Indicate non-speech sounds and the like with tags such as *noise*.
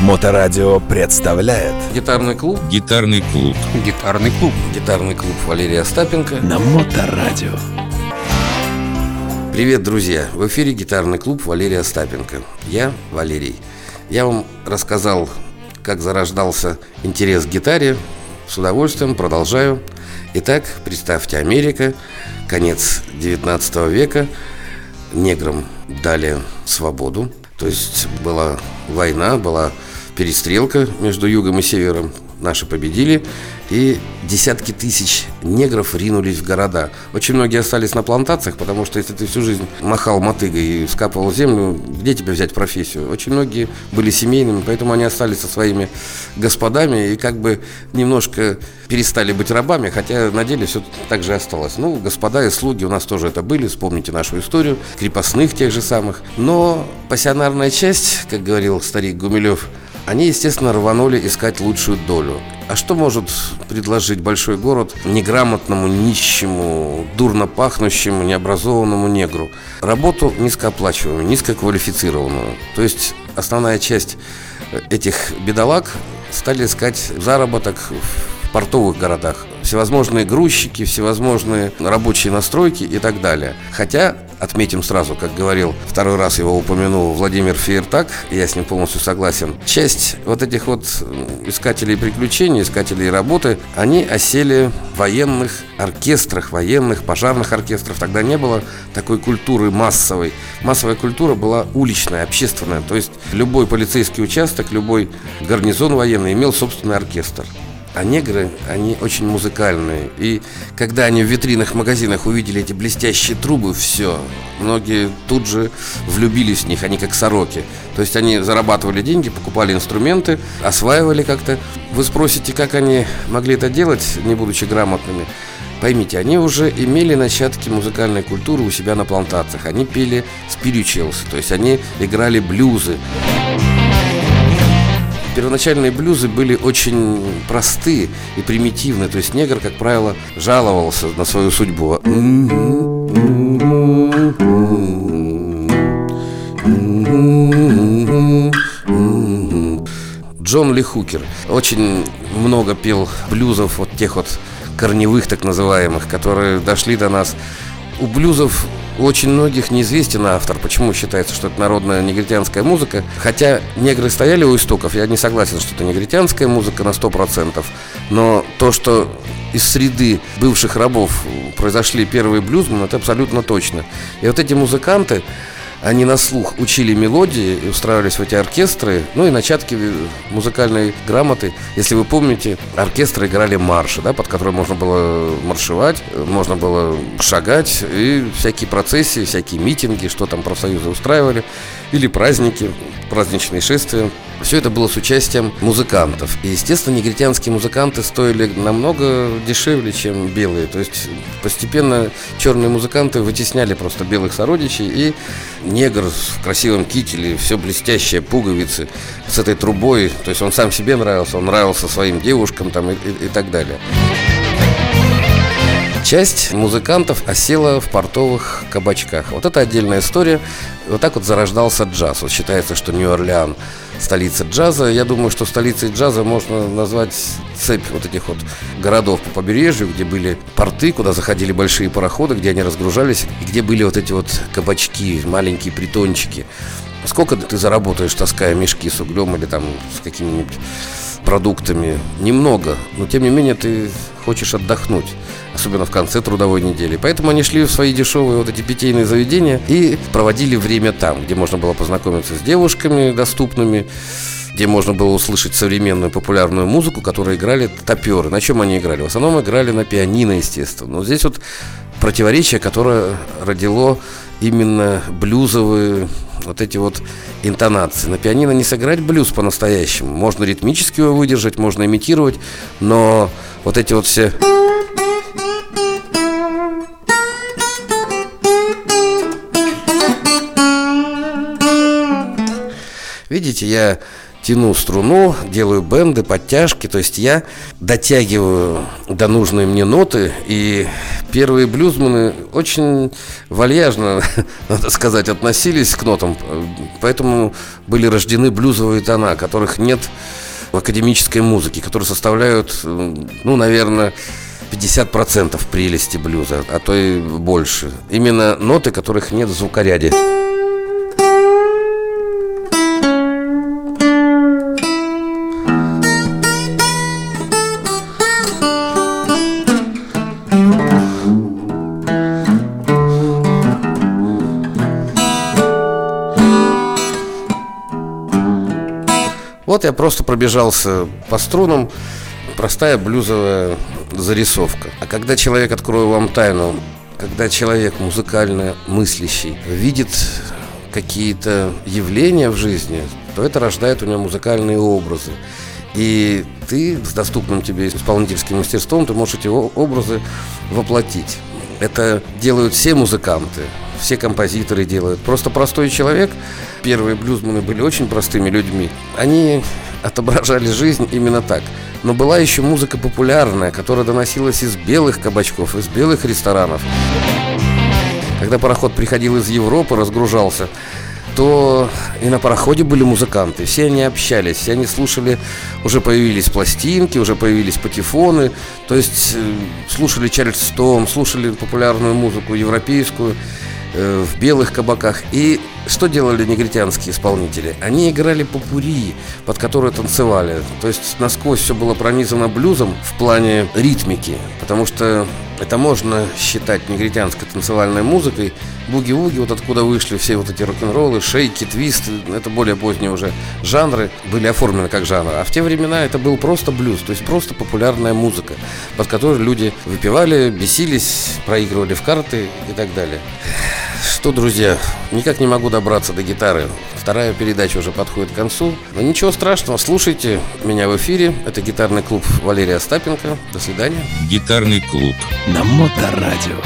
Моторадио представляет Гитарный клуб Гитарный клуб. Гитарный клуб. Гитарный клуб Валерия Остапенко на Моторадио. Привет, друзья! В эфире гитарный клуб Валерия Остапенко. Я Валерий. Я вам рассказал, как зарождался интерес к гитаре. С удовольствием продолжаю. Итак, представьте, Америка, конец 19 века. Неграм дали свободу. То есть была война, была перестрелка между югом и севером. Наши победили, и десятки тысяч негров ринулись в города. Очень многие остались на плантациях, потому что если ты всю жизнь махал мотыгой и скапывал землю, где тебе взять профессию? Очень многие были семейными, поэтому они остались со своими господами и как бы немножко перестали быть рабами, хотя на деле все так же осталось. Ну, господа и слуги у нас тоже это были, вспомните нашу историю, крепостных тех же самых. Но пассионарная часть, как говорил старик Гумилев, они, естественно, рванули искать лучшую долю. А что может предложить большой город неграмотному, нищему, дурно пахнущему, необразованному негру? Работу низкооплачиваемую, низкоквалифицированную. То есть основная часть этих бедолаг стали искать заработок в портовых городах. Всевозможные грузчики, всевозможные рабочие настройки и так далее. Хотя отметим сразу, как говорил, второй раз его упомянул Владимир Фейертак, я с ним полностью согласен, часть вот этих вот искателей приключений, искателей работы, они осели в военных оркестрах, военных, пожарных оркестров. Тогда не было такой культуры массовой. Массовая культура была уличная, общественная. То есть любой полицейский участок, любой гарнизон военный имел собственный оркестр. А негры, они очень музыкальные. И когда они в витринах магазинах увидели эти блестящие трубы, все, многие тут же влюбились в них, они как сороки. То есть они зарабатывали деньги, покупали инструменты, осваивали как-то. Вы спросите, как они могли это делать, не будучи грамотными? Поймите, они уже имели начатки музыкальной культуры у себя на плантациях. Они пели спиричуэлс, то есть они играли блюзы. Первоначальные блюзы были очень просты и примитивны. То есть негр, как правило, жаловался на свою судьбу. Джон Ли Хукер очень много пел блюзов, вот тех вот корневых так называемых, которые дошли до нас. У блюзов у очень многих неизвестен автор. Почему считается, что это народная негритянская музыка? Хотя негры стояли у истоков, я не согласен, что это негритянская музыка на 100%. Но то, что из среды бывших рабов произошли первые блюзмены, это абсолютно точно. И вот эти музыканты, они на слух учили мелодии и устраивались в эти оркестры, ну и начатки музыкальной грамоты. Если вы помните, оркестры играли марши, да, под которые можно было маршевать, можно было шагать, и всякие процессии, всякие митинги, что там профсоюзы устраивали, или праздники, праздничные шествия. Все это было с участием музыкантов. И, естественно, негритянские музыканты стоили намного дешевле, чем белые. То есть постепенно черные музыканты вытесняли просто белых сородичей, и негр в красивом кителе, все блестящее, пуговицы с этой трубой. То есть он сам себе нравился, он нравился своим девушкам там и, и, и так далее. Часть музыкантов осела в портовых кабачках. Вот это отдельная история. Вот так вот зарождался джаз. Вот считается, что Нью-Орлеан столица джаза. Я думаю, что столицей джаза можно назвать цепь вот этих вот городов по побережью, где были порты, куда заходили большие пароходы, где они разгружались, и где были вот эти вот кабачки, маленькие притончики. Сколько ты заработаешь, таская мешки с углем или там с какими-нибудь продуктами? Немного, но тем не менее ты хочешь отдохнуть особенно в конце трудовой недели. Поэтому они шли в свои дешевые вот эти питейные заведения и проводили время там, где можно было познакомиться с девушками доступными, где можно было услышать современную популярную музыку, которую играли топеры. На чем они играли? В основном играли на пианино, естественно. Но здесь вот противоречие, которое родило именно блюзовые вот эти вот интонации. На пианино не сыграть блюз по-настоящему. Можно ритмически его выдержать, можно имитировать, но вот эти вот все... Видите, я тяну струну, делаю бенды, подтяжки, то есть я дотягиваю до нужной мне ноты, и первые блюзманы очень вальяжно, *laughs* надо сказать, относились к нотам, поэтому были рождены блюзовые тона, которых нет в академической музыке, которые составляют, ну, наверное, 50% прелести блюза, а то и больше. Именно ноты, которых нет в звукоряде. Вот я просто пробежался по струнам, простая блюзовая зарисовка. А когда человек, открою вам тайну, когда человек музыкально мыслящий видит какие-то явления в жизни, то это рождает у него музыкальные образы. И ты с доступным тебе исполнительским мастерством, ты можешь эти образы воплотить. Это делают все музыканты, все композиторы делают. Просто простой человек, первые блюзманы были очень простыми людьми, они отображали жизнь именно так. Но была еще музыка популярная, которая доносилась из белых кабачков, из белых ресторанов. Когда пароход приходил из Европы, разгружался, то и на пароходе были музыканты. Все они общались, все они слушали, уже появились пластинки, уже появились патефоны. То есть э, слушали Чарльз Том, слушали популярную музыку европейскую. Э, в белых кабаках. И что делали негритянские исполнители? Они играли попури, под которые танцевали. То есть насквозь все было пронизано блюзом в плане ритмики, потому что это можно считать негритянской танцевальной музыкой. Буги-вуги, вот откуда вышли все вот эти рок-н-роллы, шейки, твисты, это более поздние уже жанры, были оформлены как жанр. А в те времена это был просто блюз, то есть просто популярная музыка, под которой люди выпивали, бесились, проигрывали в карты и так далее. Что, друзья, никак не могу добраться до гитары. Вторая передача уже подходит к концу. Но ничего страшного, слушайте меня в эфире. Это гитарный клуб Валерия Остапенко. До свидания. Гитарный клуб на Моторадио.